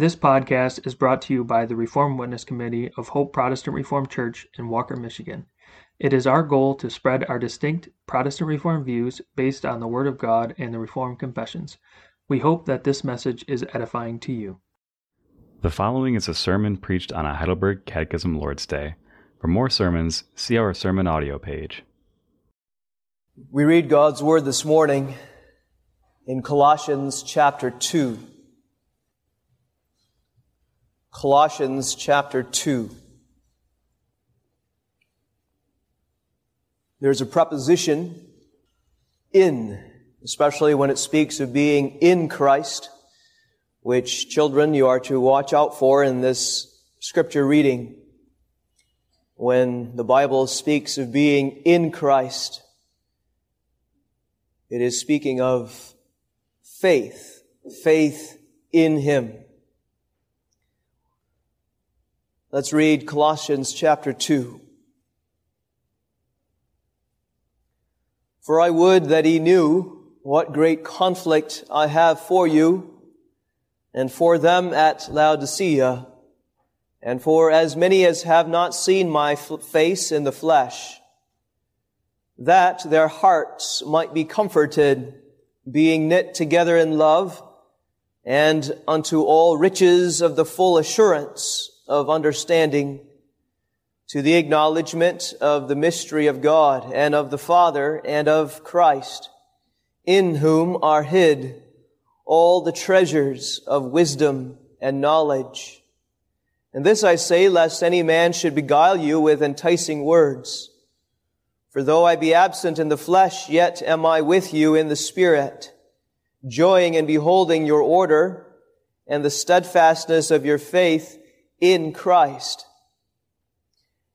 This podcast is brought to you by the Reformed Witness Committee of Hope Protestant Reformed Church in Walker, Michigan. It is our goal to spread our distinct Protestant Reformed views based on the Word of God and the Reformed Confessions. We hope that this message is edifying to you. The following is a sermon preached on a Heidelberg Catechism Lord's Day. For more sermons, see our sermon audio page. We read God's Word this morning in Colossians chapter 2. Colossians chapter 2. There's a preposition in, especially when it speaks of being in Christ, which children you are to watch out for in this scripture reading. When the Bible speaks of being in Christ, it is speaking of faith, faith in Him. Let's read Colossians chapter 2. For I would that he knew what great conflict I have for you and for them at Laodicea and for as many as have not seen my face in the flesh, that their hearts might be comforted, being knit together in love, and unto all riches of the full assurance of understanding to the acknowledgement of the mystery of God and of the Father and of Christ, in whom are hid all the treasures of wisdom and knowledge. And this I say, lest any man should beguile you with enticing words. For though I be absent in the flesh, yet am I with you in the Spirit, joying and beholding your order and the steadfastness of your faith in Christ.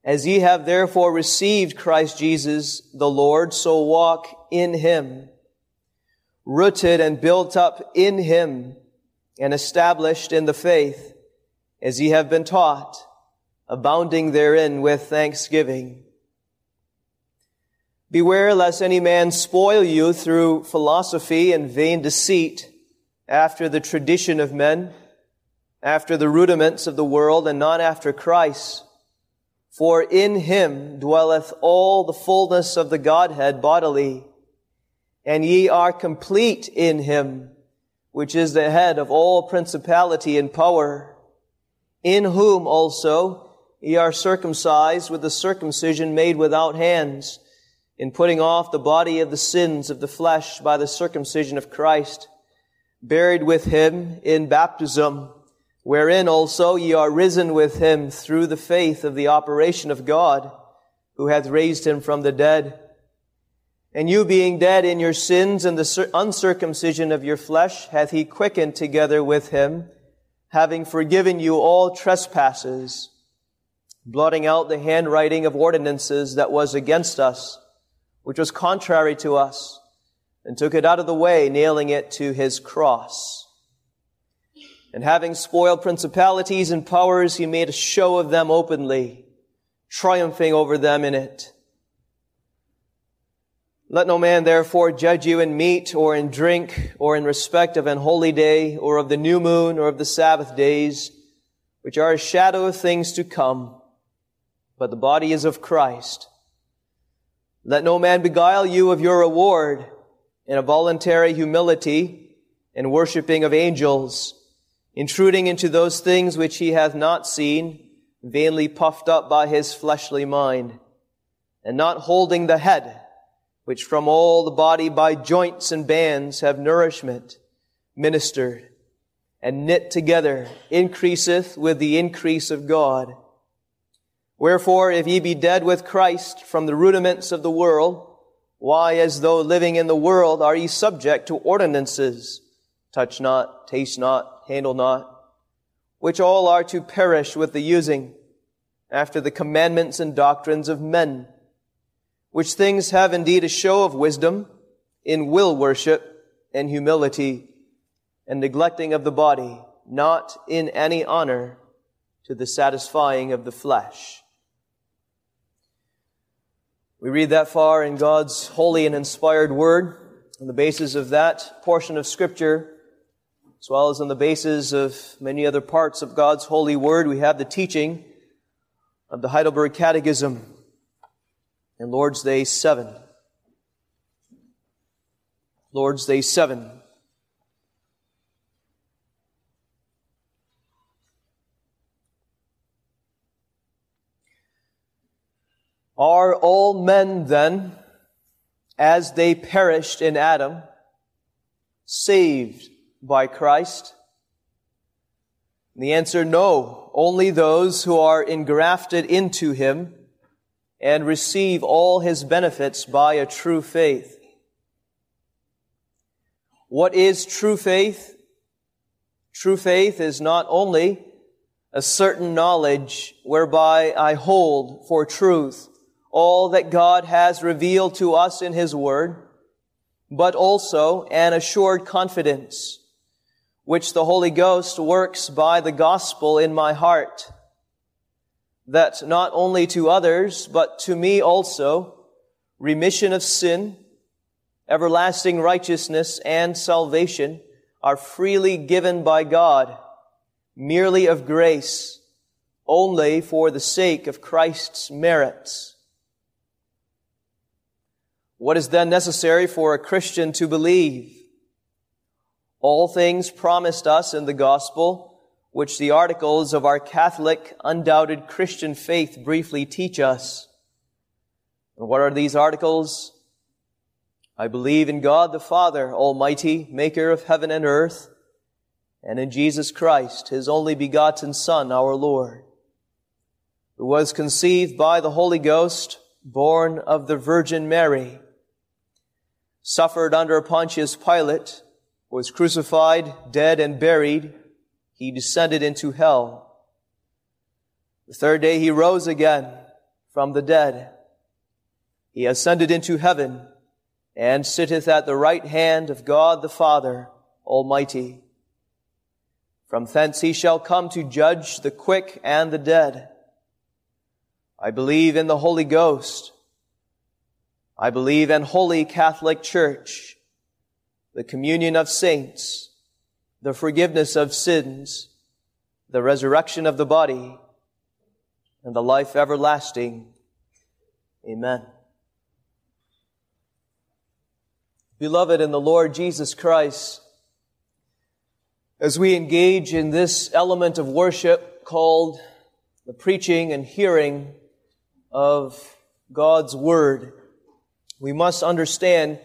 As ye have therefore received Christ Jesus the Lord, so walk in him, rooted and built up in him, and established in the faith, as ye have been taught, abounding therein with thanksgiving. Beware lest any man spoil you through philosophy and vain deceit, after the tradition of men, after the rudiments of the world and not after Christ. For in him dwelleth all the fullness of the Godhead bodily, and ye are complete in him, which is the head of all principality and power, in whom also ye are circumcised with the circumcision made without hands, in putting off the body of the sins of the flesh by the circumcision of Christ, buried with him in baptism, wherein also ye are risen with him through the faith of the operation of God, who hath raised him from the dead. And you being dead in your sins and the uncircumcision of your flesh, hath he quickened together with him, having forgiven you all trespasses, blotting out the handwriting of ordinances that was against us, which was contrary to us, and took it out of the way, nailing it to his cross. And having spoiled principalities and powers, he made a show of them openly, triumphing over them in it. Let no man therefore judge you in meat or in drink or in respect of an holy day or of the new moon or of the Sabbath days, which are a shadow of things to come, but the body is of Christ. Let no man beguile you of your reward in a voluntary humility and worshiping of angels intruding into those things which he hath not seen, vainly puffed up by his fleshly mind, and not holding the head, which from all the body by joints and bands have nourishment, ministered, and knit together, increaseth with the increase of God. Wherefore, if ye be dead with Christ from the rudiments of the world, why, as though living in the world, are ye subject to ordinances? Touch not, taste not, handle not, which all are to perish with the using, after the commandments and doctrines of men, which things have indeed a show of wisdom in will worship and humility and neglecting of the body, not in any honor to the satisfying of the flesh. We read that far in God's holy and inspired word. On the basis of that portion of scripture, as well as on the basis of many other parts of God's holy word, we have the teaching of the Heidelberg Catechism in Lord's Day 7. Lord's Day 7. Are all men then, as they perished in Adam, saved by Christ? The answer, no. Only those who are engrafted into Him and receive all His benefits by a true faith. What is true faith? True faith is not only a certain knowledge whereby I hold for truth all that God has revealed to us in His Word, but also an assured confidence, which the Holy Ghost works by the gospel in my heart, that not only to others, but to me also, remission of sin, everlasting righteousness, and salvation are freely given by God, merely of grace, only for the sake of Christ's merits. What is then necessary for a Christian to believe? All things promised us in the gospel, which the articles of our Catholic, undoubted Christian faith briefly teach us. And what are these articles? I believe in God the Father, Almighty, maker of heaven and earth, and in Jesus Christ, His only begotten Son, our Lord, who was conceived by the Holy Ghost, born of the Virgin Mary, suffered under Pontius Pilate, was crucified, dead, and buried. He descended into hell. The third day he rose again from the dead. He ascended into heaven and sitteth at the right hand of God the Father Almighty. From thence he shall come to judge the quick and the dead. I believe in the Holy Ghost, I believe in Holy Catholic Church, the communion of saints, the forgiveness of sins, the resurrection of the body, and the life everlasting. Amen. Beloved in the Lord Jesus Christ, as we engage in this element of worship called the preaching and hearing of God's Word, we must understand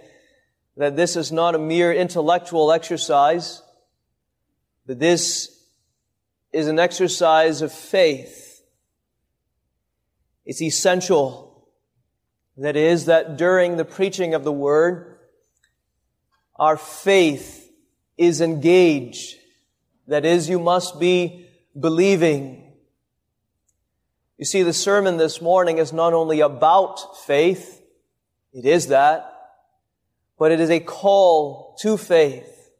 that this is not a mere intellectual exercise, but this is an exercise of faith. It's essential. That is, that during the preaching of the Word, our faith is engaged. That is, you must be believing. You see, the sermon this morning is not only about faith, it is that, but it is a call to faith.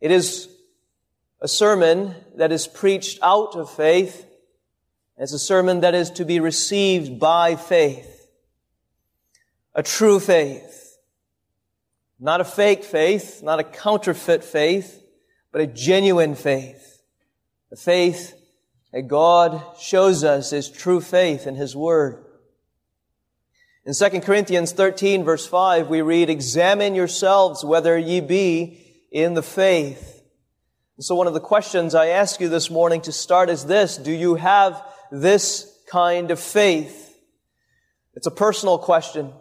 It is a sermon that is preached out of faith. It's a sermon that is to be received by faith. A true faith. Not a fake faith, not a counterfeit faith, but a genuine faith. The faith that God shows us is true faith in His Word. In 2 Corinthians 13 verse 5, we read, Examine yourselves whether ye be in the faith. And so one of the questions I ask you this morning to start is this. Do you have this kind of faith? It's a personal question.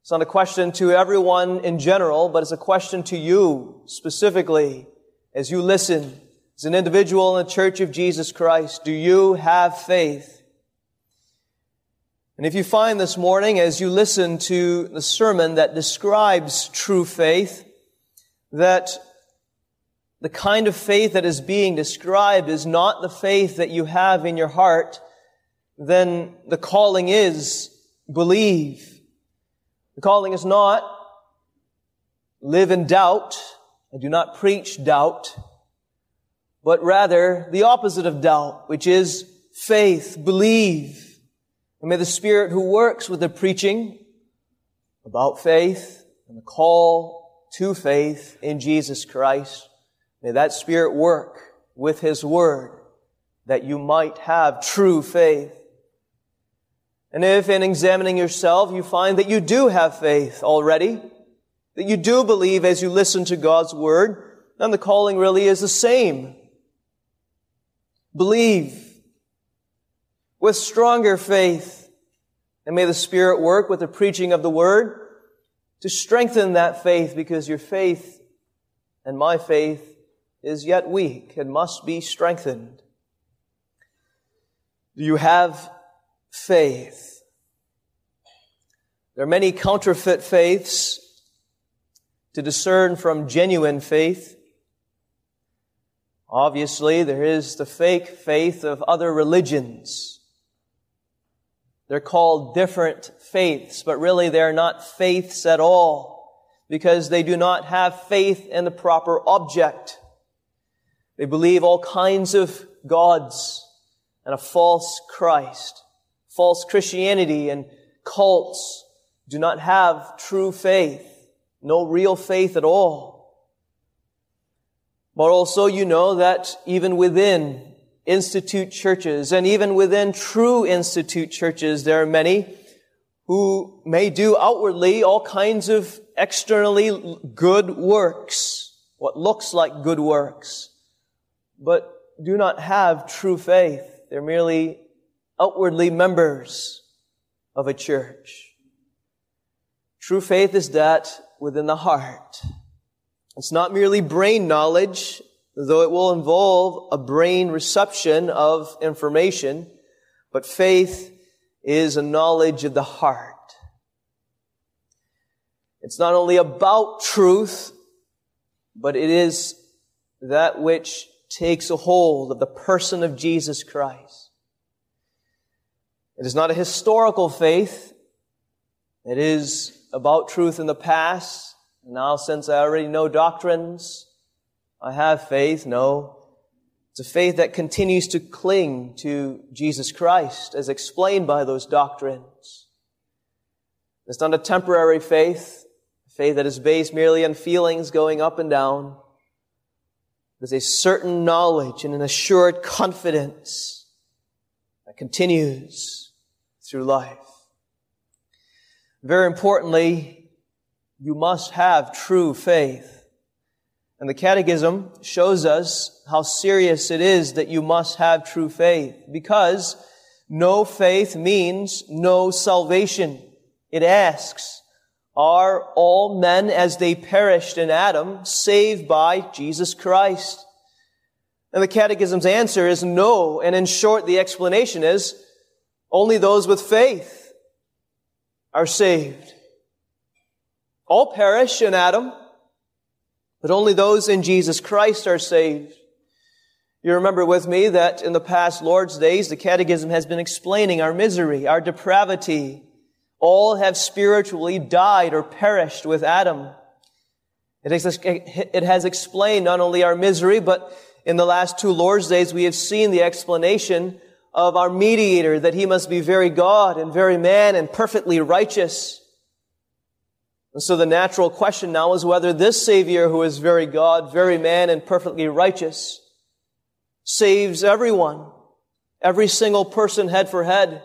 It's not a question to everyone in general, but it's a question to you specifically as you listen as an individual in the Church of Jesus Christ. Do you have faith? And if you find this morning, as you listen to the sermon that describes true faith, that the kind of faith that is being described is not the faith that you have in your heart, then the calling is believe. The calling is not live in doubt. I do not preach doubt, but rather the opposite of doubt, which is faith, believe. And may the Spirit who works with the preaching about faith and the call to faith in Jesus Christ May that Spirit work with His Word that you might have true faith. And if in examining yourself you find that you do have faith already, that you do believe as you listen to God's Word, then the calling really is the same. Believe with stronger faith. And may the Spirit work with the preaching of the Word to strengthen that faith because your faith and my faith is yet weak and must be strengthened. Do you have faith? There are many counterfeit faiths to discern from genuine faith. Obviously, there is the fake faith of other religions. They're called different faiths, but really they're not faiths at all because they do not have faith in the proper object. They believe all kinds of gods and a false Christ. False Christianity and cults do not have true faith, no real faith at all. But also you know that even within institute churches and even within true institute churches, there are many who may do outwardly all kinds of externally good works, what looks like good works, but do not have true faith. They're merely outwardly members of a church. True faith is that within the heart. It's not merely brain knowledge, though it will involve a brain reception of information, but faith is a knowledge of the heart. It's not only about truth, but it is that which takes a hold of the person of Jesus Christ. It is not a historical faith. It is about truth in the past. Now, since I already know doctrines, I have faith. No. It's a faith that continues to cling to Jesus Christ as explained by those doctrines. It's not a temporary faith, a faith that is based merely on feelings going up and down. There's a certain knowledge and an assured confidence that continues through life. Very importantly, you must have true faith. And the Catechism shows us how serious it is that you must have true faith because no faith means no salvation. It asks, are all men as they perished in Adam saved by Jesus Christ? And the Catechism's answer is no. And in short, the explanation is only those with faith are saved. All perish in Adam, but only those in Jesus Christ are saved. You remember with me that in the past Lord's days, the Catechism has been explaining our misery, our depravity, all have spiritually died or perished with Adam. It has, explained not only our misery, but in the last two Lord's days, we have seen the explanation of our mediator, that he must be very God and very man and perfectly righteous. And so the natural question now is whether this Savior, who is very God, very man, and perfectly righteous, saves everyone, every single person head for head.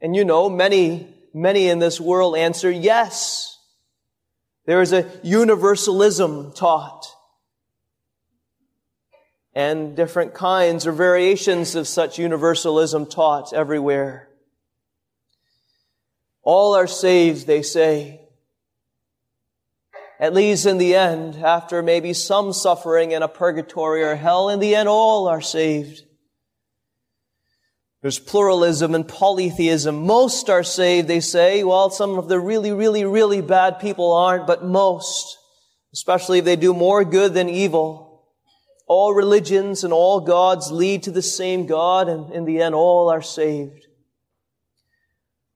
And you know, many many in this world answer yes. There is a universalism taught. And different kinds or variations of such universalism taught everywhere. All are saved, they say. At least in the end, after maybe some suffering in a purgatory or hell, in the end all are saved. There's pluralism and polytheism. Most are saved, they say. Well, some of the really, really, really bad people aren't, but most, especially if they do more good than evil. All religions and all gods lead to the same God, and in the end, all are saved.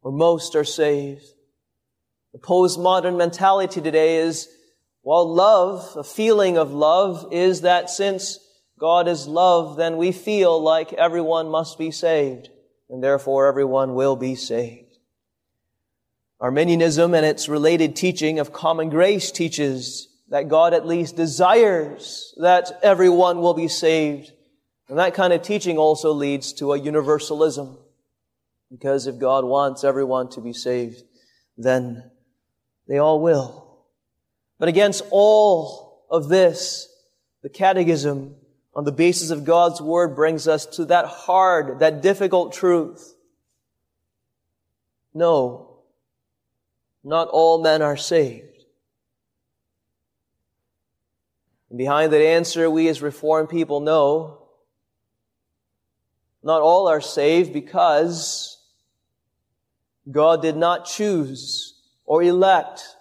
Or most are saved. The postmodern mentality today is, well, love, a feeling of love, is that since God is love, then we feel like everyone must be saved, and therefore everyone will be saved. Arminianism and its related teaching of common grace teaches that God at least desires that everyone will be saved. And that kind of teaching also leads to a universalism. Because if God wants everyone to be saved, then they all will. But against all of this, the catechism on the basis of God's word brings us to that hard, that difficult truth. No, not all men are saved. And behind that answer, we as Reformed people know not all are saved because God did not choose or elect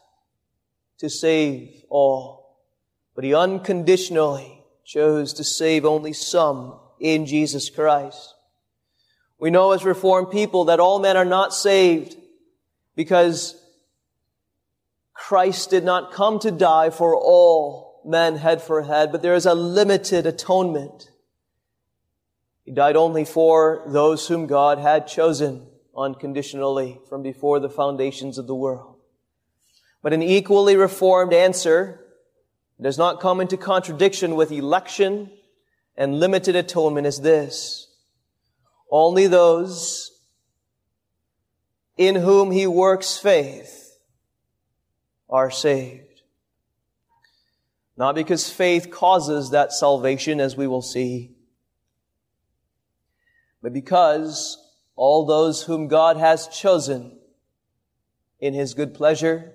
to save all, but He unconditionally chose to save only some in Jesus Christ. We know as Reformed people that all men are not saved because Christ did not come to die for all men head for head, but there is a limited atonement. He died only for those whom God had chosen unconditionally from before the foundations of the world. But an equally reformed answer does not come into contradiction with election and limited atonement is this. Only those in whom he works faith are saved. Not because faith causes that salvation, as we will see, but because all those whom God has chosen in His good pleasure,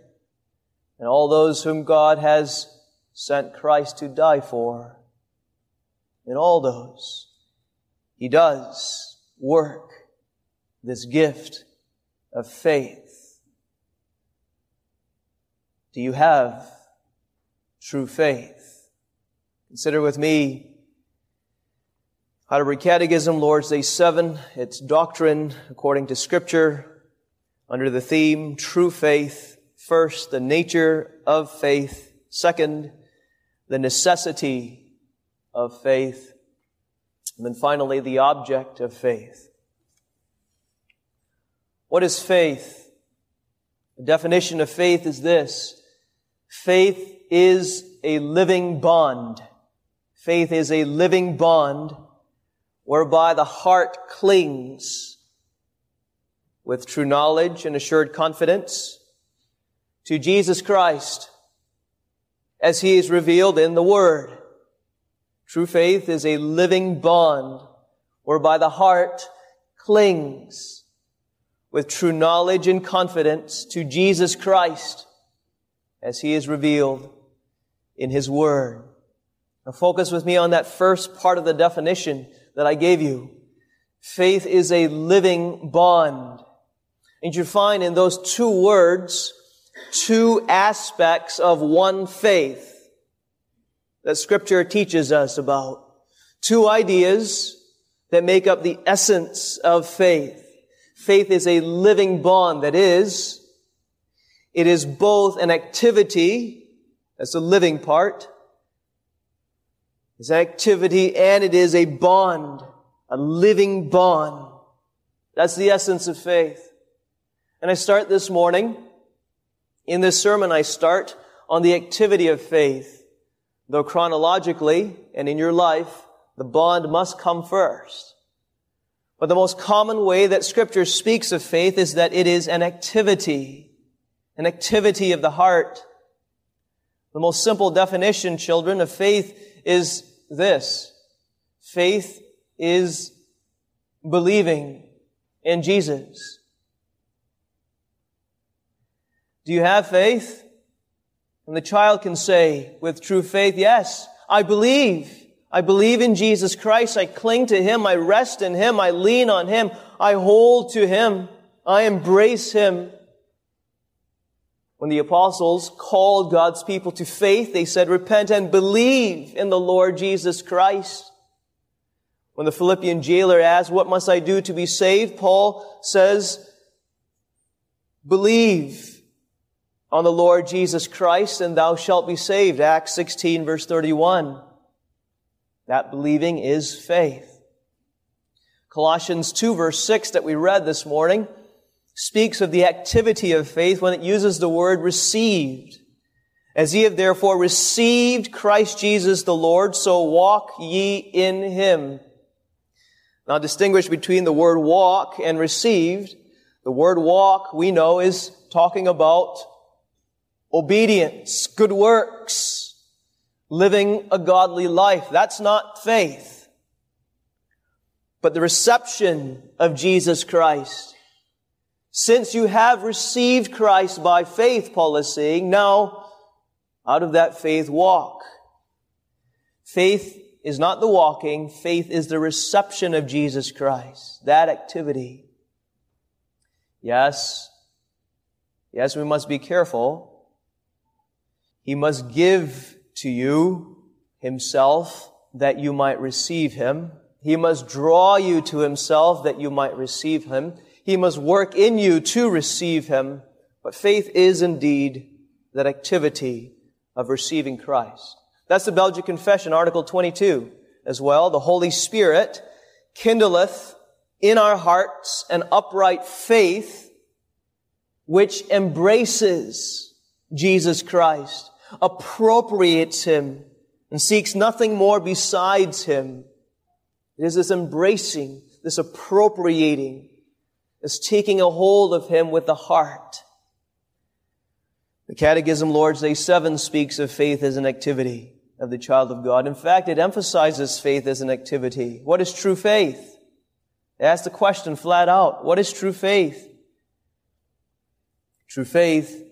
and all those whom God has sent Christ to die for, in all those, He does work this gift of faith. Do you have true faith? Consider with me Heidelberg Catechism, Lord's Day 7, its doctrine according to Scripture, under the theme True Faith. First, the nature of faith. Second, the necessity of faith. And then finally, the object of faith. What is faith? The definition of faith is this. Faith is a living bond. Faith is a living bond whereby the heart clings with true knowledge and assured confidence to Jesus Christ as he is revealed in the Word. True faith is a living bond whereby the heart clings with true knowledge and confidence to Jesus Christ as he is revealed in his Word. Now focus with me on that first part of the definition that I gave you. Faith is a living bond. And you find in those two words, two aspects of one faith that scripture teaches us about. Two ideas that make up the essence of faith. Faith is a living bond that is, it is both an activity, that's the living part, it's an activity and it is a bond, a living bond. That's the essence of faith. And I start this morning, in this sermon, I start on the activity of faith. Though chronologically and in your life, the bond must come first. But the most common way that scripture speaks of faith is that it is an activity, an activity of the heart. The most simple definition, children, of faith is this. Faith is believing in Jesus. Do you have faith? And the child can say with true faith, yes, I believe. I believe in Jesus Christ. I cling to Him. I rest in Him. I lean on Him. I hold to Him. I embrace Him. When the apostles called God's people to faith, they said, repent and believe in the Lord Jesus Christ. When the Philippian jailer asked, what must I do to be saved? Paul says, believe on the Lord Jesus Christ and thou shalt be saved. Acts 16 verse 31. That believing is faith. Colossians 2 verse 6 that we read this morning speaks of the activity of faith when it uses the word received. As ye have therefore received Christ Jesus the Lord, so walk ye in him. Now distinguish between the word walk and received. The word walk, we know, is talking about obedience, good works, living a godly life. That's not faith. But the reception of Jesus Christ. Since you have received Christ by faith, Paul is saying, now out of that faith walk. Faith is not the walking, faith is the reception of Jesus Christ. That activity. Yes, yes, we must be careful. He must give to you himself that you might receive him. He must draw you to himself that you might receive him. He must work in you to receive him. But faith is indeed that activity of receiving Christ. That's the Belgic Confession, Article 22 as well. The Holy Spirit kindleth in our hearts an upright faith which embraces Jesus Christ, appropriates Him, and seeks nothing more besides Him. It is this embracing, this appropriating, this taking a hold of Him with the heart. The Catechism Lord's Day 7 speaks of faith as an activity of the child of God. In fact, it emphasizes faith as an activity. What is true faith? It asks the question flat out. What is true faith? True faith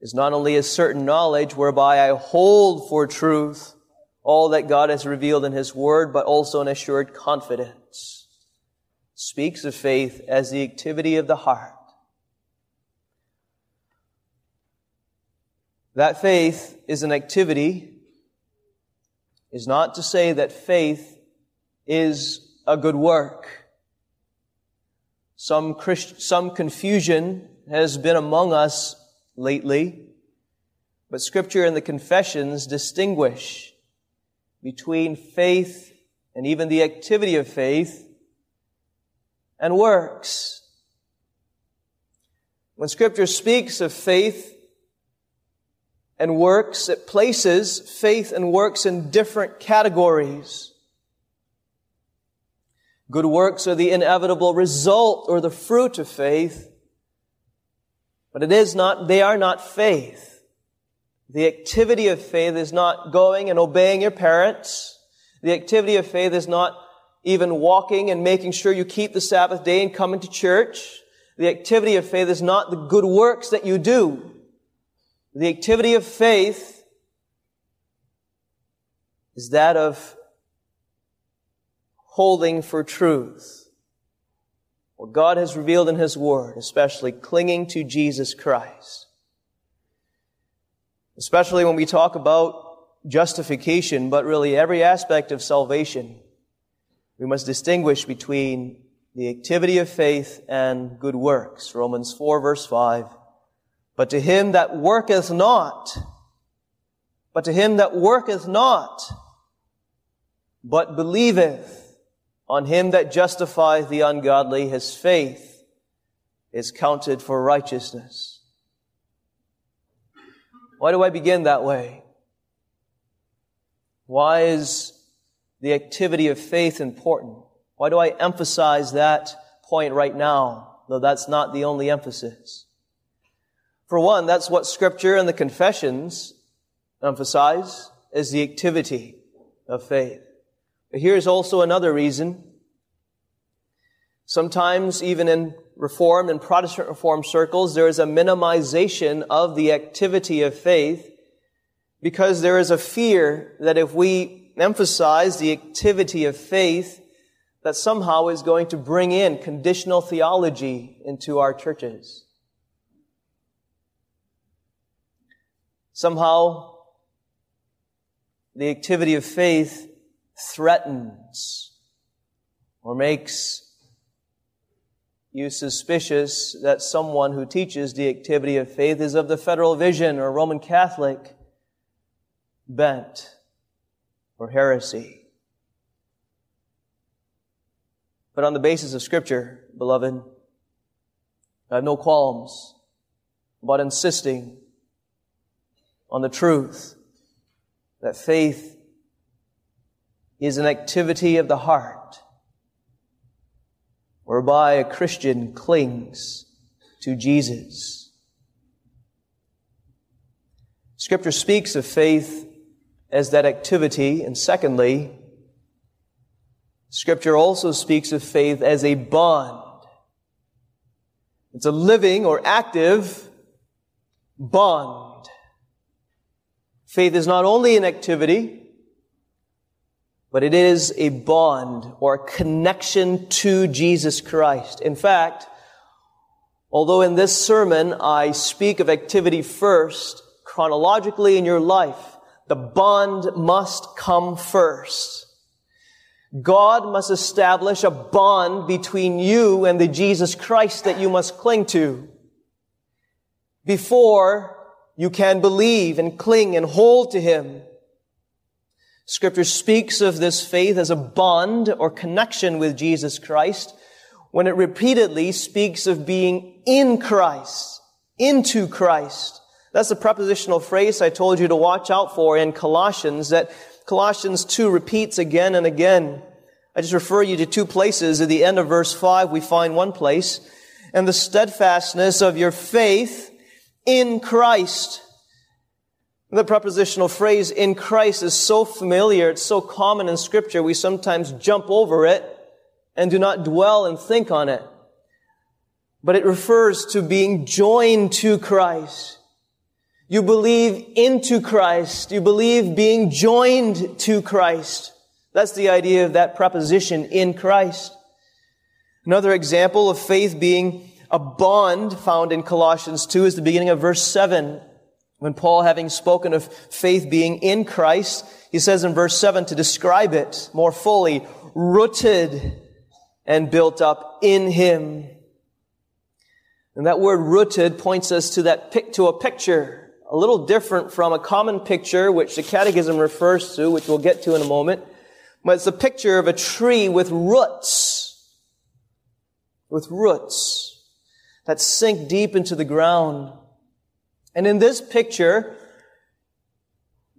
is not only a certain knowledge whereby I hold for truth all that God has revealed in His Word, but also an assured confidence. Speaks of faith as the activity of the heart. That faith is an activity is not to say that faith is a good work. Some, Christ, some confusion has been among us lately, but scripture and the confessions distinguish between faith and even the activity of faith and works. When scripture speaks of faith, and works, it places faith and works in different categories. Good works are the inevitable result or the fruit of faith, but it is not, they are not faith. The activity of faith is not going and obeying your parents. The activity of faith is not even walking and making sure you keep the Sabbath day and coming to church. The activity of faith is not the good works that you do. The activity of faith is that of holding for truth. What God has revealed in His Word, especially clinging to Jesus Christ. Especially when we talk about justification, but really every aspect of salvation, we must distinguish between the activity of faith and good works. Romans 4 verse 5. But to him that worketh not, but to him that worketh not, but believeth on him that justifieth the ungodly, his faith is counted for righteousness. Why do I begin that way? Why is the activity of faith important? Why do I emphasize that point right now, though that's not the only emphasis? For one, that's what scripture and the confessions emphasize is the activity of faith. But here's also another reason. Sometimes even in Reformed and Protestant Reformed circles, there is a minimization of the activity of faith because there is a fear that if we emphasize the activity of faith, that somehow is going to bring in conditional theology into our churches. Somehow, the activity of faith threatens or makes you suspicious that someone who teaches the activity of faith is of the federal vision or Roman Catholic bent or heresy. But on the basis of Scripture, beloved, I have no qualms about insisting on the truth that faith is an activity of the heart whereby a Christian clings to Jesus. Scripture speaks of faith as that activity, and secondly, Scripture also speaks of faith as a bond. It's a living or active bond. Faith is not only an activity, but it is a bond or a connection to Jesus Christ. In fact, although in this sermon I speak of activity first, chronologically in your life, the bond must come first. God must establish a bond between you and the Jesus Christ that you must cling to before you can believe and cling and hold to Him. Scripture speaks of this faith as a bond or connection with Jesus Christ when it repeatedly speaks of being in Christ, into Christ. That's a prepositional phrase I told you to watch out for in Colossians that Colossians 2 repeats again and again. I just refer you to two places. At the end of verse 5, we find one place. And the steadfastness of your faith in Christ. The prepositional phrase in Christ is so familiar, it's so common in scripture, we sometimes jump over it and do not dwell and think on it. But it refers to being joined to Christ. You believe into Christ. You believe being joined to Christ. That's the idea of that preposition in Christ. Another example of faith being a bond found in Colossians 2 is the beginning of verse 7. When Paul, having spoken of faith being in Christ, he says in verse 7 to describe it more fully, rooted and built up in him. And that word rooted points us to that pic, to a picture, a little different from a common picture which the catechism refers to, which we'll get to in a moment. But it's a picture of a tree with roots. With roots that sink deep into the ground. And in this picture,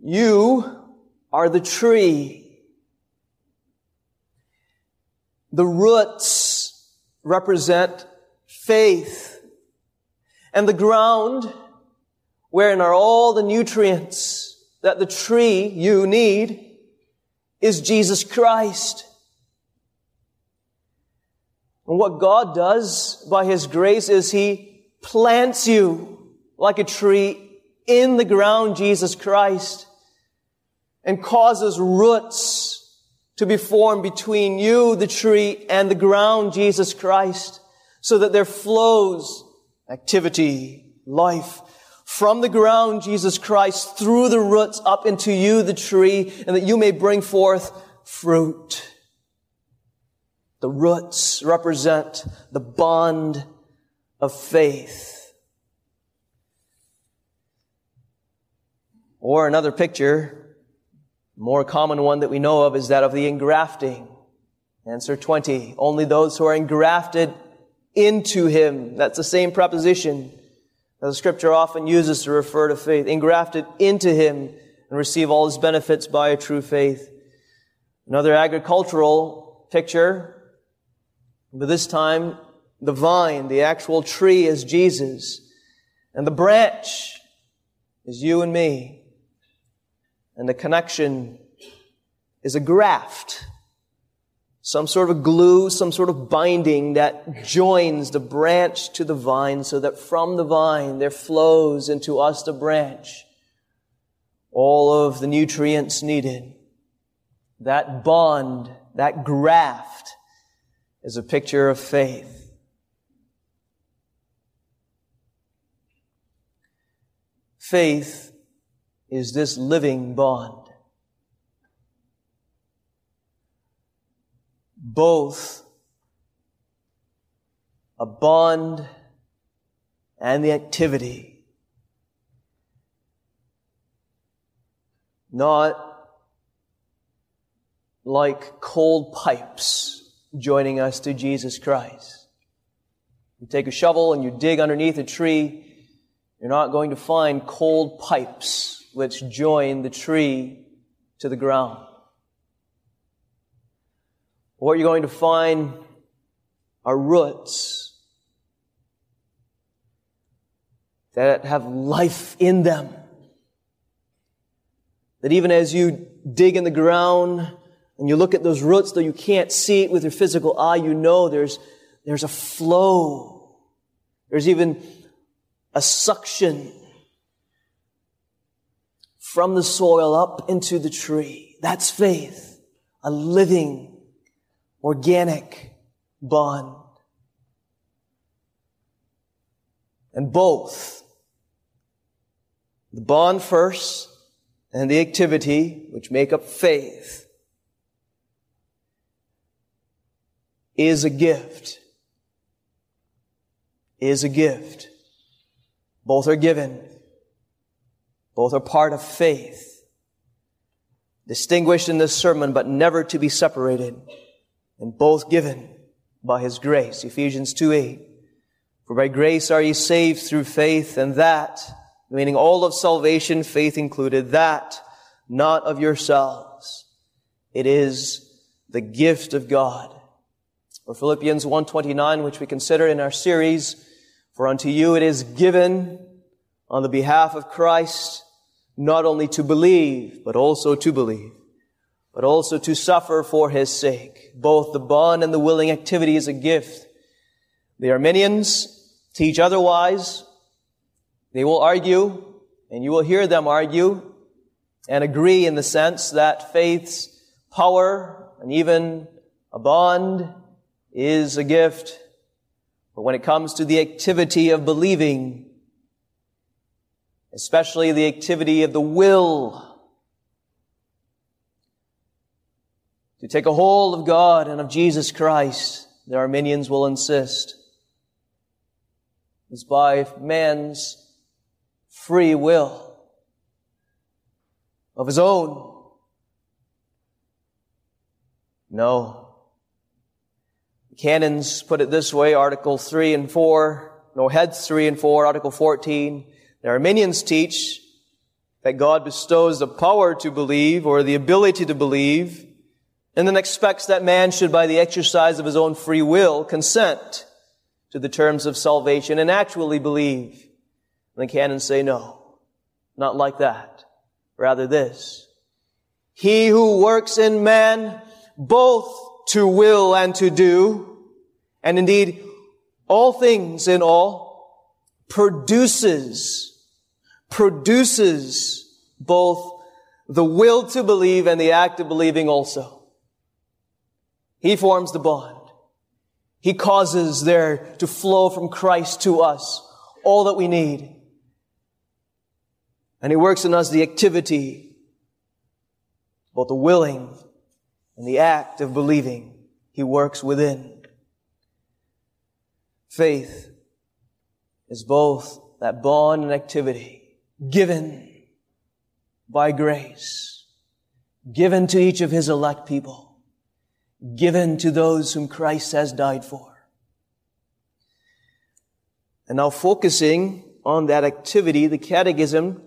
you are the tree. The roots represent faith. And the ground, wherein are all the nutrients that the tree, you need, is Jesus Christ. And what God does by His grace is He plants you like a tree in the ground, Jesus Christ, and causes roots to be formed between you, the tree, and the ground, Jesus Christ, so that there flows activity, life, from the ground, Jesus Christ, through the roots up into you, the tree, and that you may bring forth fruit. The roots represent the bond of faith. Or another picture, more common one that we know of is that of the engrafting. Answer 20. Only those who are engrafted into Him. That's the same proposition that the scripture often uses to refer to faith. Engrafted into Him and receive all His benefits by a true faith. Another agricultural picture, but this time the vine, the actual tree is Jesus. And the branch is you and me. And the connection is a graft. Some sort of glue, some sort of binding that joins the branch to the vine so that from the vine there flows into us the branch all of the nutrients needed. That bond, that graft is a picture of faith. Faith is this living bond. Both a bond and the activity. Not like cold pipes joining us to Jesus Christ. You take a shovel and you dig underneath a tree, you're not going to find cold pipes which join the tree to the ground. What you're going to find are roots that have life in them. That even as you dig in the ground and you look at those roots, though you can't see it with your physical eye, you know there's, there's a flow. There's even a suction from the soil up into the tree. That's faith. A living, organic bond. And both, the bond first and the activity which make up faith, is a gift. Is a gift. Both are given. Both are part of faith. Distinguished in this sermon, but never to be separated. And both given by His grace. Ephesians 2 8. For by grace are ye saved through faith, and that, meaning all of salvation, faith included, that not of yourselves. It is the gift of God. Or Philippians 1.29, which we consider in our series, for unto you it is given on the behalf of Christ, not only to believe, but also to believe, but also to suffer for his sake. Both the bond and the willing activity is a gift. The Arminians teach otherwise. They will argue, and you will hear them argue, and agree in the sense that faith's power and even a bond is a gift. But when it comes to the activity of believing, especially the activity of the will, to take a hold of God and of Jesus Christ, the Arminians will insist, is by man's free will of his own. No. The canons put it this way, Article 3 and 4, no, heads 3 and 4, Article 14. The Arminians teach that God bestows the power to believe or the ability to believe and then expects that man should, by the exercise of his own free will, consent to the terms of salvation and actually believe. And the canons say no, not like that. Rather this. He who works in man both to will and to do, and indeed all things in all, produces, produces both the will to believe and the act of believing also. He forms the bond. He causes there to flow from Christ to us all that we need. And He works in us the activity, both the willing and the act of believing. He works within. Faith is both that bond and activity given by grace, given to each of His elect people, given to those whom Christ has died for. And now focusing on that activity, the Catechism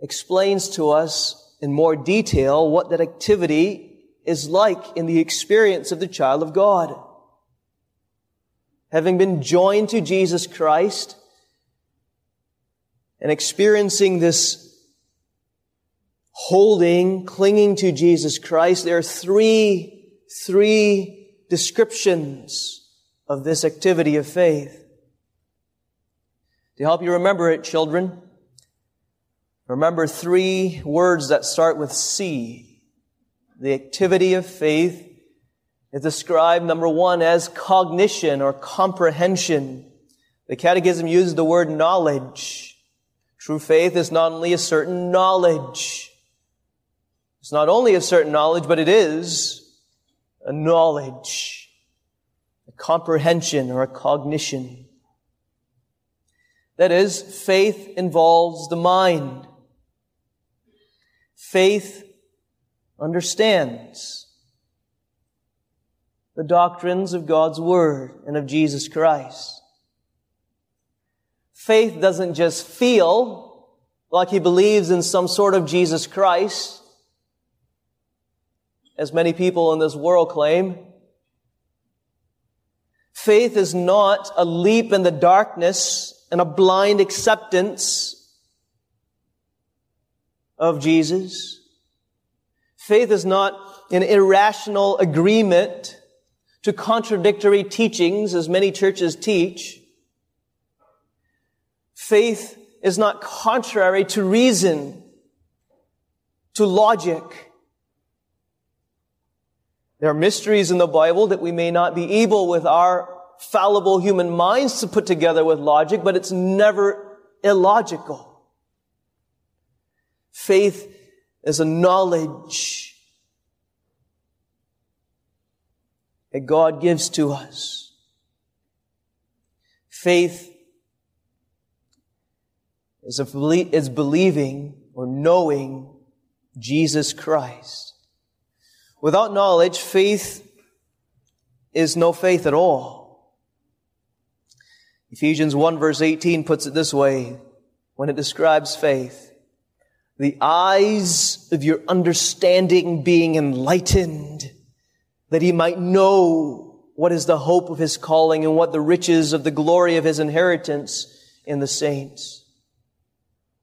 explains to us in more detail what that activity is like in the experience of the child of God. Having been joined to Jesus Christ and experiencing this holding, clinging to Jesus Christ, there are three, three descriptions of this activity of faith. To help you remember it, children, Remember three words that start with C. The activity of faith is described, number one, as cognition or comprehension. The Catechism uses the word knowledge. True faith is not only a certain knowledge. It's not only a certain knowledge, but it is a knowledge, a comprehension or a cognition. That is, faith involves the mind. Faith understands the doctrines of God's Word and of Jesus Christ. Faith doesn't just feel like he believes in some sort of Jesus Christ, as many people in this world claim. Faith is not a leap in the darkness and a blind acceptance of Jesus. Faith is not an irrational agreement to contradictory teachings as many churches teach. Faith is not contrary to reason, to logic. There are mysteries in the Bible that we may not be able with our fallible human minds to put together with logic, but it's never illogical. Faith is a knowledge that God gives to us. Faith is, is believing or knowing Jesus Christ. Without knowledge, faith is no faith at all. Ephesians 1 verse 18 puts it this way when it describes faith. The eyes of your understanding being enlightened that he might know what is the hope of his calling and what the riches of the glory of his inheritance in the saints.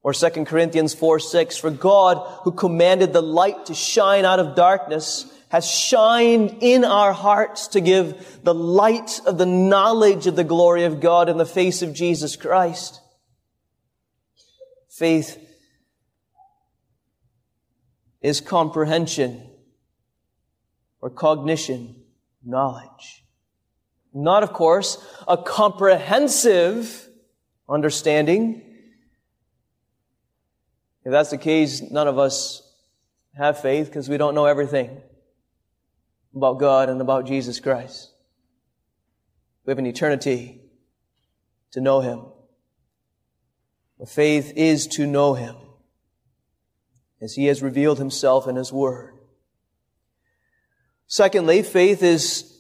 Or 2 Corinthians 4, 6, for God who commanded the light to shine out of darkness has shined in our hearts to give the light of the knowledge of the glory of God in the face of Jesus Christ. Faith is comprehension or cognition, knowledge. Not, of course, a comprehensive understanding. If that's the case, none of us have faith because we don't know everything about God and about Jesus Christ. We have an eternity to know Him. Faith is to know Him as He has revealed Himself in His Word. Secondly, faith is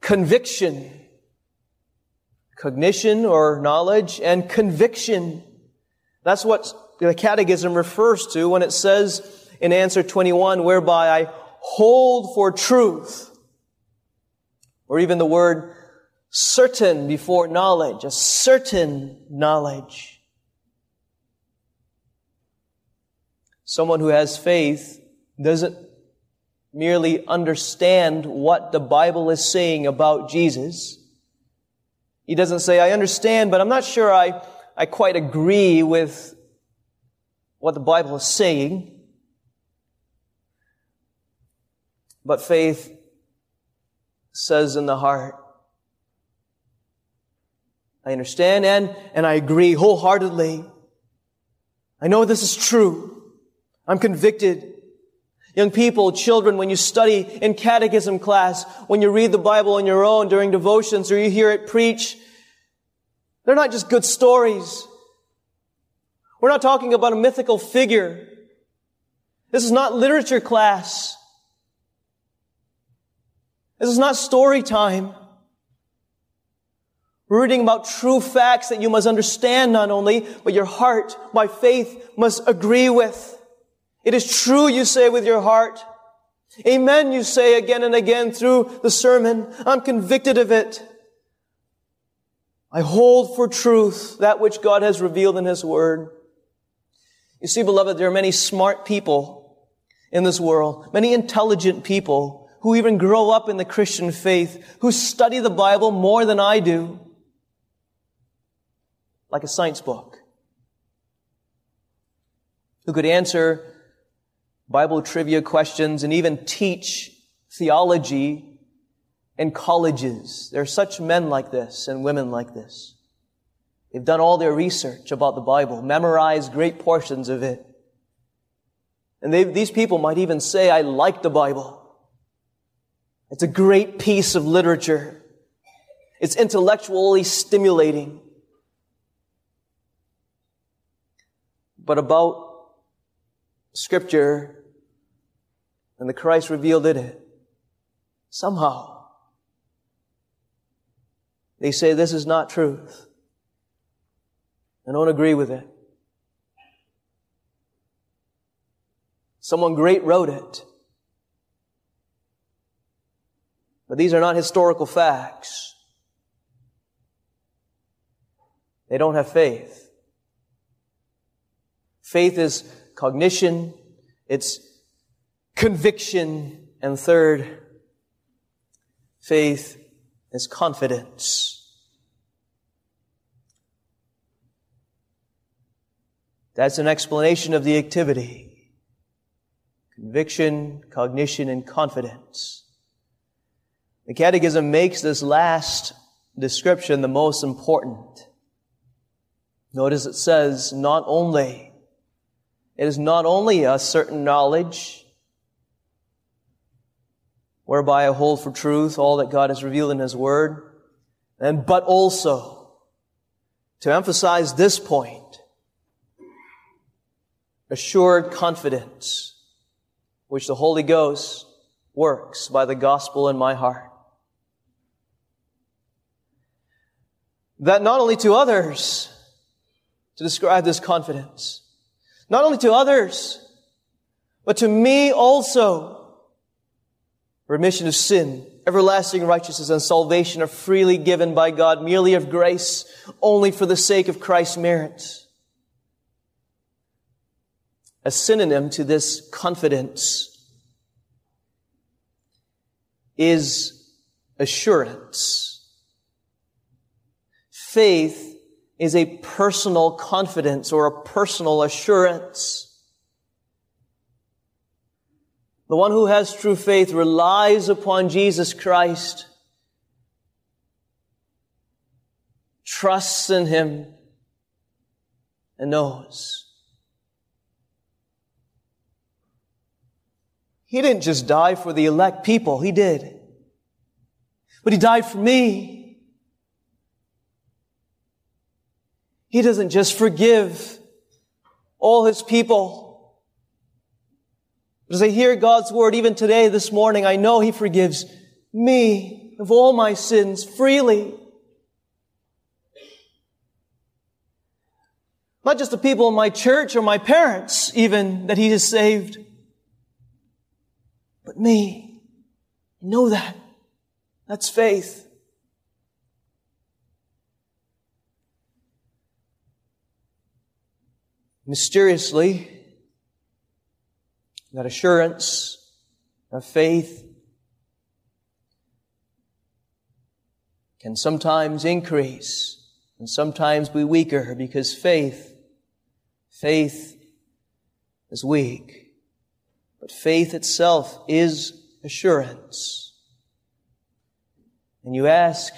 conviction. Cognition or knowledge and conviction. That's what the catechism refers to when it says in answer 21, whereby I hold for truth. Or even the word certain before knowledge, a certain knowledge. Someone who has faith doesn't merely understand what the Bible is saying about Jesus. He doesn't say, I understand, but I'm not sure I, I quite agree with what the Bible is saying. But faith says in the heart, I understand and, and I agree wholeheartedly. I know this is true. I'm convicted. Young people, children, when you study in catechism class, when you read the Bible on your own during devotions or you hear it preach, they're not just good stories. We're not talking about a mythical figure. This is not literature class. This is not story time. We're reading about true facts that you must understand not only, but your heart by faith must agree with. It is true, you say with your heart. Amen, you say again and again through the sermon. I'm convicted of it. I hold for truth that which God has revealed in His Word. You see, beloved, there are many smart people in this world, many intelligent people who even grow up in the Christian faith, who study the Bible more than I do, like a science book, who could answer Bible trivia questions, and even teach theology in colleges. There are such men like this and women like this. They've done all their research about the Bible, memorized great portions of it. And these people might even say, I like the Bible. It's a great piece of literature. It's intellectually stimulating. But about Scripture, and the Christ revealed in it. Somehow, they say this is not truth. I don't agree with it. Someone great wrote it. But these are not historical facts. They don't have faith. Faith is cognition, it's conviction, and third, faith is confidence. That's an explanation of the activity. Conviction, cognition, and confidence. The Catechism makes this last description the most important. Notice it says not only, it is not only a certain knowledge whereby I hold for truth all that God has revealed in His Word, and but also to emphasize this point, assured confidence, which the Holy Ghost works by the gospel in my heart. That not only to others, to describe this confidence. Not only to others, but to me also. Remission of sin, everlasting righteousness, and salvation are freely given by God, merely of grace, only for the sake of Christ's merit. A synonym to this confidence is assurance. Faith is a personal confidence or a personal assurance. The one who has true faith relies upon Jesus Christ, trusts in Him, and knows. He didn't just die for the elect people, He did. But He died for me. He doesn't just forgive all his people. But as I hear God's word even today, this morning, I know he forgives me of all my sins freely. Not just the people in my church or my parents, even that he has saved, but me. I know that. That's faith. mysteriously, that assurance of faith can sometimes increase and sometimes be weaker because faith, faith is weak. But faith itself is assurance. And you ask,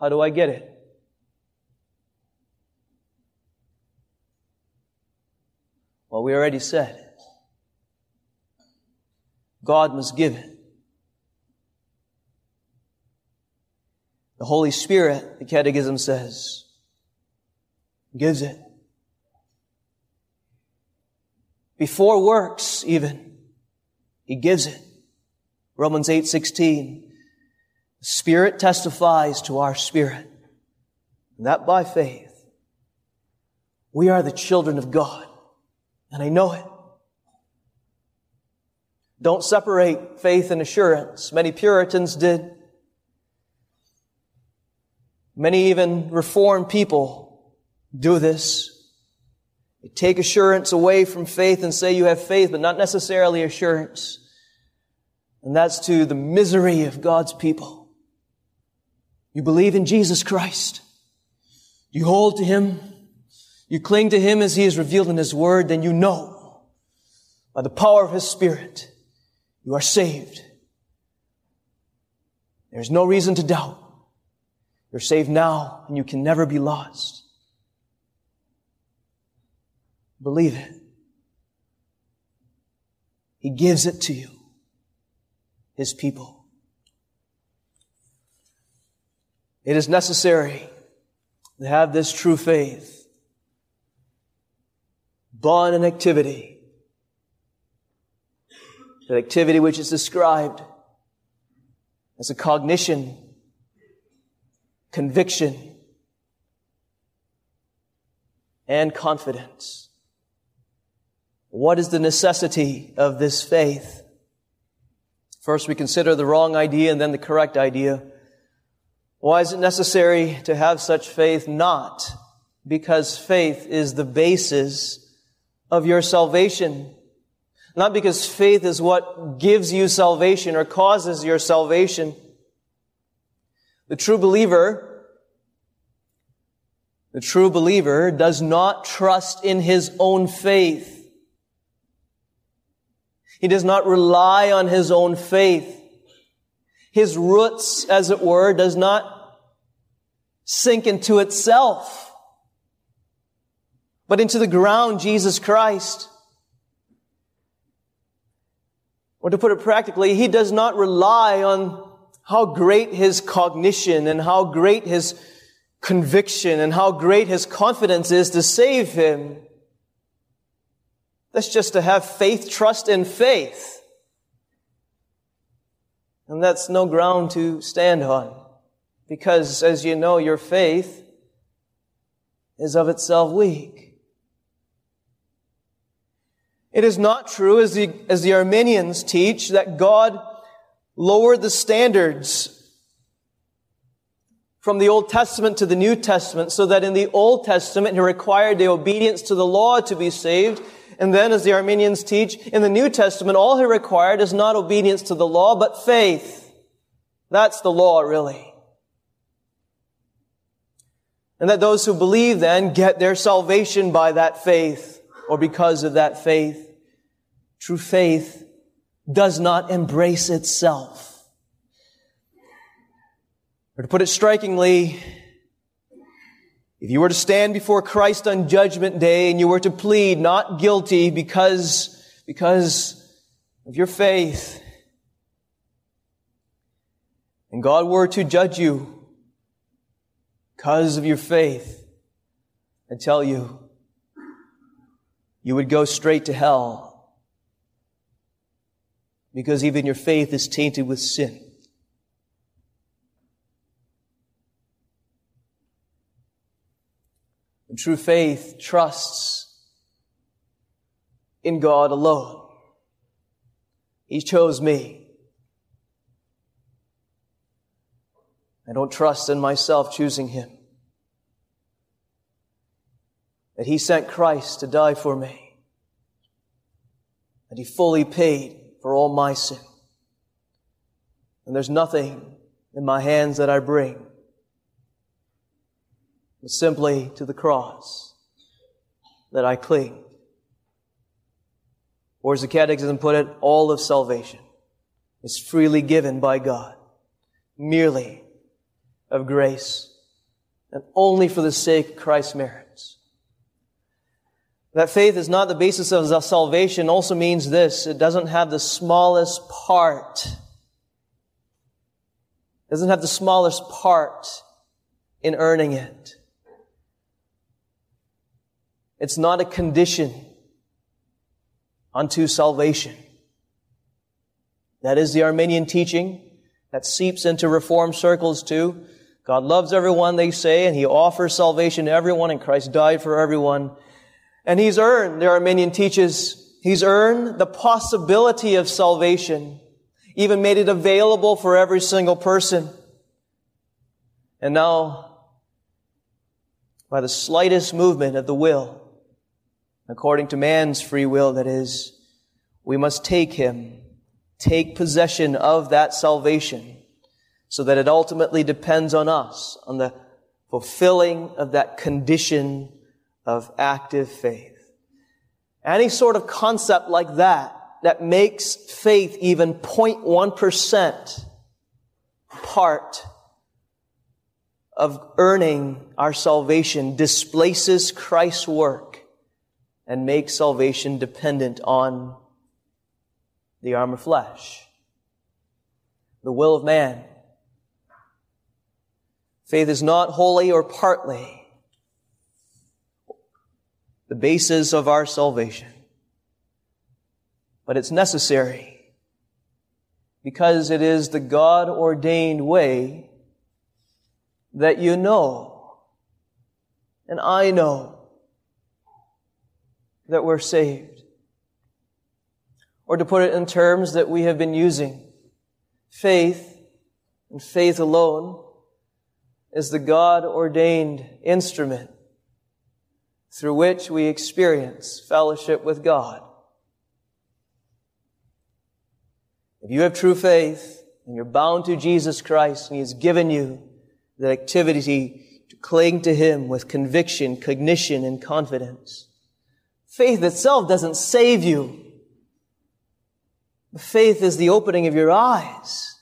how do I get it? Well, we already said. God must give it. The Holy Spirit, the Catechism says, gives it. Before works, even, He gives it. Romans 8, 16. The Spirit testifies to our spirit. And that by faith, we are the children of God. And I know it. Don't separate faith and assurance. Many Puritans did. Many even Reformed people do this. They take assurance away from faith and say you have faith, but not necessarily assurance. And that's to the misery of God's people. You believe in Jesus Christ. You hold to Him you cling to Him as He is revealed in His Word, then you know by the power of His Spirit you are saved. There's no reason to doubt. You're saved now and you can never be lost. Believe it. He gives it to you, His people. It is necessary to have this true faith bond in activity. That activity which is described as a cognition, conviction, and confidence. What is the necessity of this faith? First, we consider the wrong idea and then the correct idea. Why is it necessary to have such faith? Not because faith is the basis of your salvation. Not because faith is what gives you salvation or causes your salvation. The true believer, the true believer does not trust in his own faith. He does not rely on his own faith. His roots, as it were, does not sink into itself but into the ground, Jesus Christ. Or to put it practically, he does not rely on how great his cognition and how great his conviction and how great his confidence is to save him. That's just to have faith, trust, and faith. And that's no ground to stand on. Because, as you know, your faith is of itself weak. It is not true, as the, as the Arminians teach, that God lowered the standards from the Old Testament to the New Testament so that in the Old Testament he required the obedience to the law to be saved. And then, as the Arminians teach, in the New Testament, all he required is not obedience to the law, but faith. That's the law, really. And that those who believe then get their salvation by that faith or because of that faith. True faith does not embrace itself. Or to put it strikingly, if you were to stand before Christ on judgment day and you were to plead not guilty because, because of your faith, and God were to judge you because of your faith, I tell you, you would go straight to hell because even your faith is tainted with sin. And true faith trusts in God alone. He chose me. I don't trust in myself choosing Him. That He sent Christ to die for me. That He fully paid for all my sin. And there's nothing in my hands that I bring, but simply to the cross that I cling. Or as the Catechism put it, all of salvation is freely given by God, merely of grace, and only for the sake of Christ's merits. That faith is not the basis of salvation also means this. It doesn't have the smallest part. It doesn't have the smallest part in earning it. It's not a condition unto salvation. That is the Arminian teaching that seeps into reform circles too. God loves everyone, they say, and He offers salvation to everyone, and Christ died for everyone. And he's earned, the Arminian teaches, he's earned the possibility of salvation, even made it available for every single person. And now, by the slightest movement of the will, according to man's free will, that is, we must take him, take possession of that salvation, so that it ultimately depends on us, on the fulfilling of that condition of active faith. Any sort of concept like that, that makes faith even 0.1% part of earning our salvation displaces Christ's work and make salvation dependent on the arm of flesh, the will of man. Faith is not wholly or partly the basis of our salvation. But it's necessary because it is the God ordained way that you know and I know that we're saved. Or to put it in terms that we have been using, faith and faith alone is the God ordained instrument through which we experience fellowship with God. If you have true faith and you're bound to Jesus Christ and He has given you the activity to cling to Him with conviction, cognition, and confidence, faith itself doesn't save you. Faith is the opening of your eyes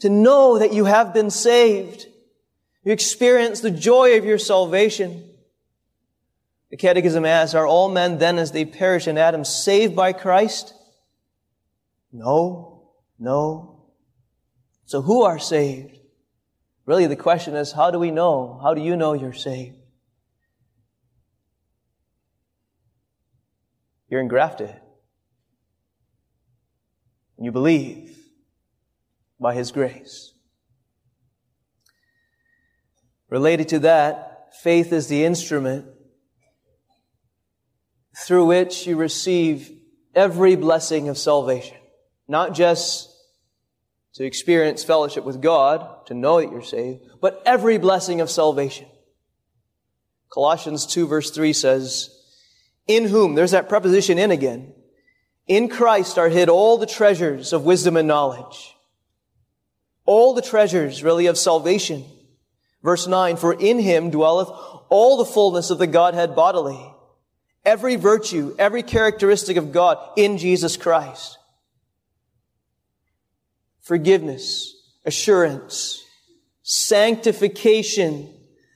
to know that you have been saved. You experience the joy of your salvation. The Catechism asks, are all men then as they perish in Adam saved by Christ? No, no. So who are saved? Really the question is, how do we know? How do you know you're saved? You're engrafted. And you believe by His grace. Related to that, faith is the instrument through which you receive every blessing of salvation. Not just to experience fellowship with God, to know that you're saved, but every blessing of salvation. Colossians 2 verse 3 says, In whom, there's that preposition in again, in Christ are hid all the treasures of wisdom and knowledge. All the treasures, really, of salvation. Verse 9, for in him dwelleth all the fullness of the Godhead bodily. Every virtue, every characteristic of God in Jesus Christ. Forgiveness, assurance, sanctification,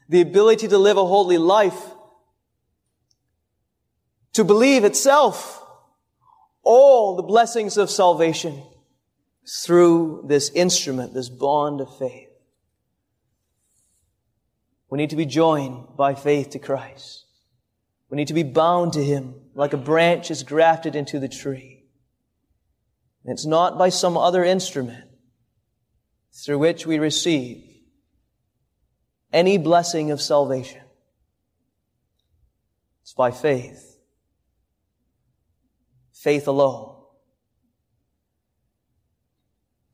the ability to live a holy life, to believe itself, all the blessings of salvation through this instrument, this bond of faith. We need to be joined by faith to Christ. We need to be bound to Him like a branch is grafted into the tree. And it's not by some other instrument through which we receive any blessing of salvation. It's by faith. Faith alone.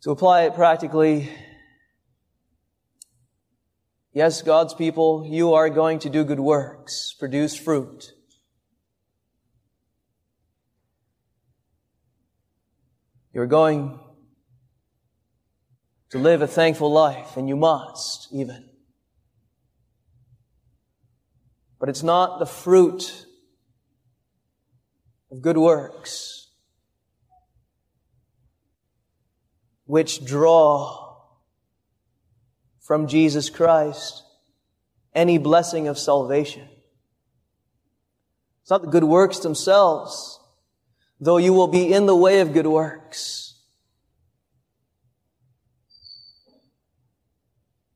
To apply it practically, Yes, God's people, you are going to do good works, produce fruit. You're going to live a thankful life, and you must even. But it's not the fruit of good works which draw from Jesus Christ any blessing of salvation. It's not the good works themselves, though you will be in the way of good works.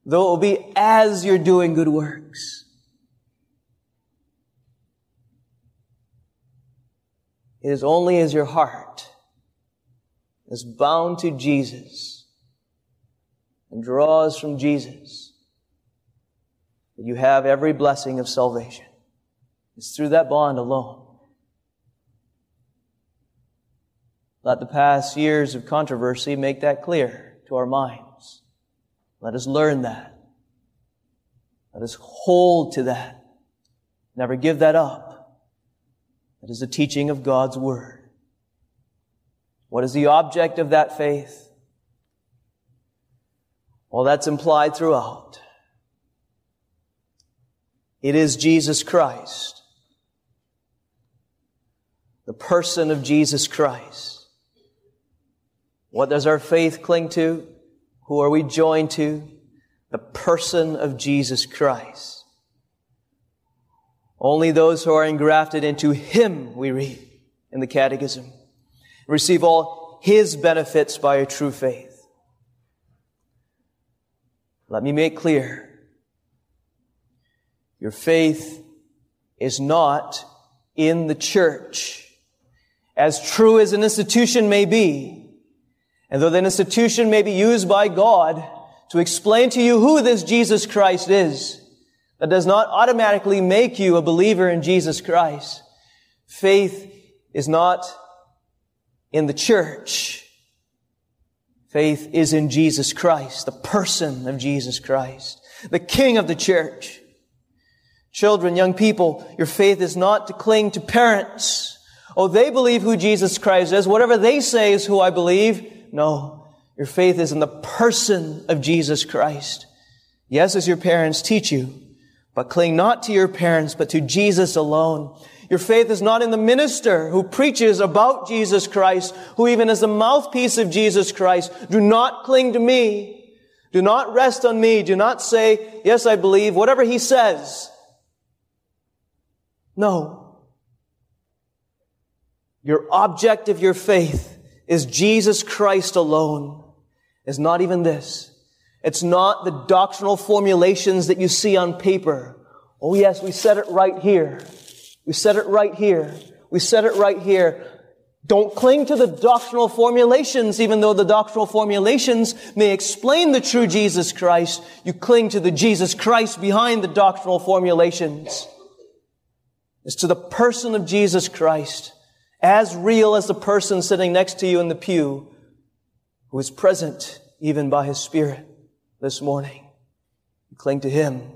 Though it will be as you're doing good works. It is only as your heart is bound to Jesus and draws from Jesus, that you have every blessing of salvation. It's through that bond alone. Let the past years of controversy make that clear to our minds. Let us learn that. Let us hold to that. Never give that up. That is the teaching of God's Word. What is the object of that faith? Well, that's implied throughout. It is Jesus Christ. The person of Jesus Christ. What does our faith cling to? Who are we joined to? The person of Jesus Christ. Only those who are engrafted into Him, we read in the Catechism, receive all His benefits by a true faith. Let me make clear. Your faith is not in the church. As true as an institution may be, and though that institution may be used by God to explain to you who this Jesus Christ is, that does not automatically make you a believer in Jesus Christ. Faith is not in the church. Faith is in Jesus Christ, the person of Jesus Christ, the King of the church. Children, young people, your faith is not to cling to parents. Oh, they believe who Jesus Christ is. Whatever they say is who I believe. No. Your faith is in the person of Jesus Christ. Yes, as your parents teach you, but cling not to your parents, but to Jesus alone. Your faith is not in the minister who preaches about Jesus Christ, who even is the mouthpiece of Jesus Christ. Do not cling to me. Do not rest on me. Do not say, yes, I believe, whatever he says. No. Your object of your faith is Jesus Christ alone. Is not even this. It's not the doctrinal formulations that you see on paper. Oh yes, we said it right here. We said it right here. We said it right here. Don't cling to the doctrinal formulations, even though the doctrinal formulations may explain the true Jesus Christ. You cling to the Jesus Christ behind the doctrinal formulations is to the person of Jesus Christ, as real as the person sitting next to you in the pew, who is present even by his Spirit this morning. You cling to him,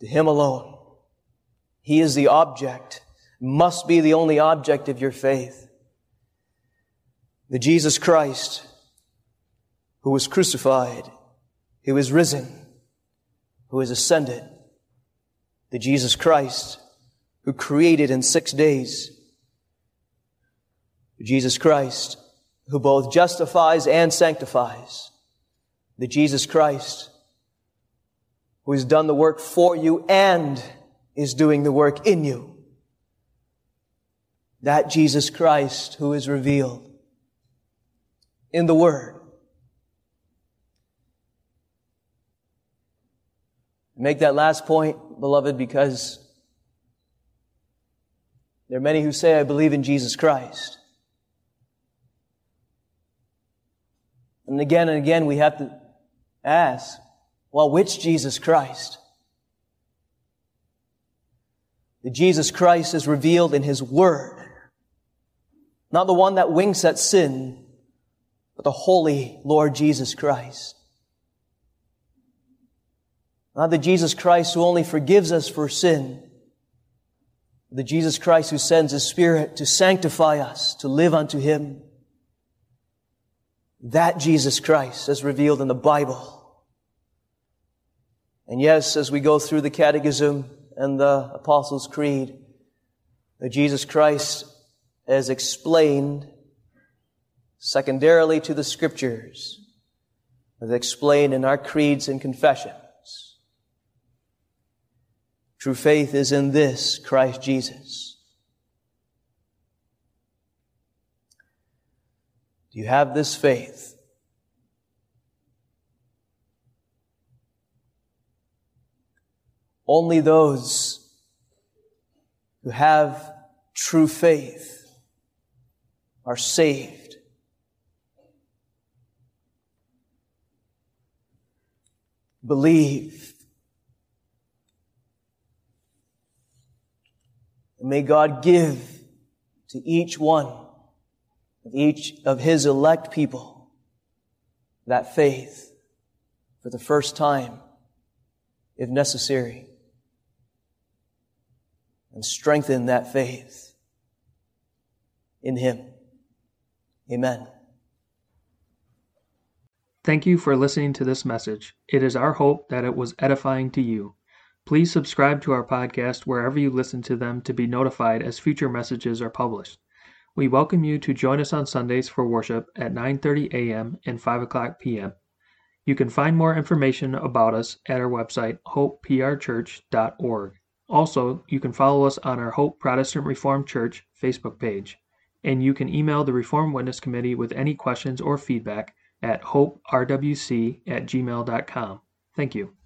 to him alone. He is the object, must be the only object of your faith. The Jesus Christ, who was crucified, who was risen, who is ascended, the Jesus Christ who created in six days. The Jesus Christ who both justifies and sanctifies. The Jesus Christ who has done the work for you and is doing the work in you. That Jesus Christ who is revealed in the Word. Make that last point beloved, because there are many who say, I believe in Jesus Christ. And again and again, we have to ask, well, which Jesus Christ? The Jesus Christ is revealed in His Word. Not the one that winks at sin, but the holy Lord Jesus Christ. Not the Jesus Christ who only forgives us for sin, the Jesus Christ who sends His Spirit to sanctify us, to live unto Him. That Jesus Christ is revealed in the Bible. And yes, as we go through the Catechism and the Apostles' Creed, that Jesus Christ is explained secondarily to the Scriptures, as explained in our creeds and confessions. True faith is in this Christ Jesus. Do you have this faith? Only those who have true faith are saved. Believe And may God give to each one of each of His elect people that faith for the first time, if necessary, and strengthen that faith in Him. Amen. Thank you for listening to this message. It is our hope that it was edifying to you. Please subscribe to our podcast wherever you listen to them to be notified as future messages are published. We welcome you to join us on Sundays for worship at 9:30 a.m. and 5 o'clock p.m. You can find more information about us at our website hopeprchurch.org. Also, you can follow us on our Hope Protestant Reformed Church Facebook page, and you can email the Reformed Witness Committee with any questions or feedback at hoperwc at gmail.com. Thank you.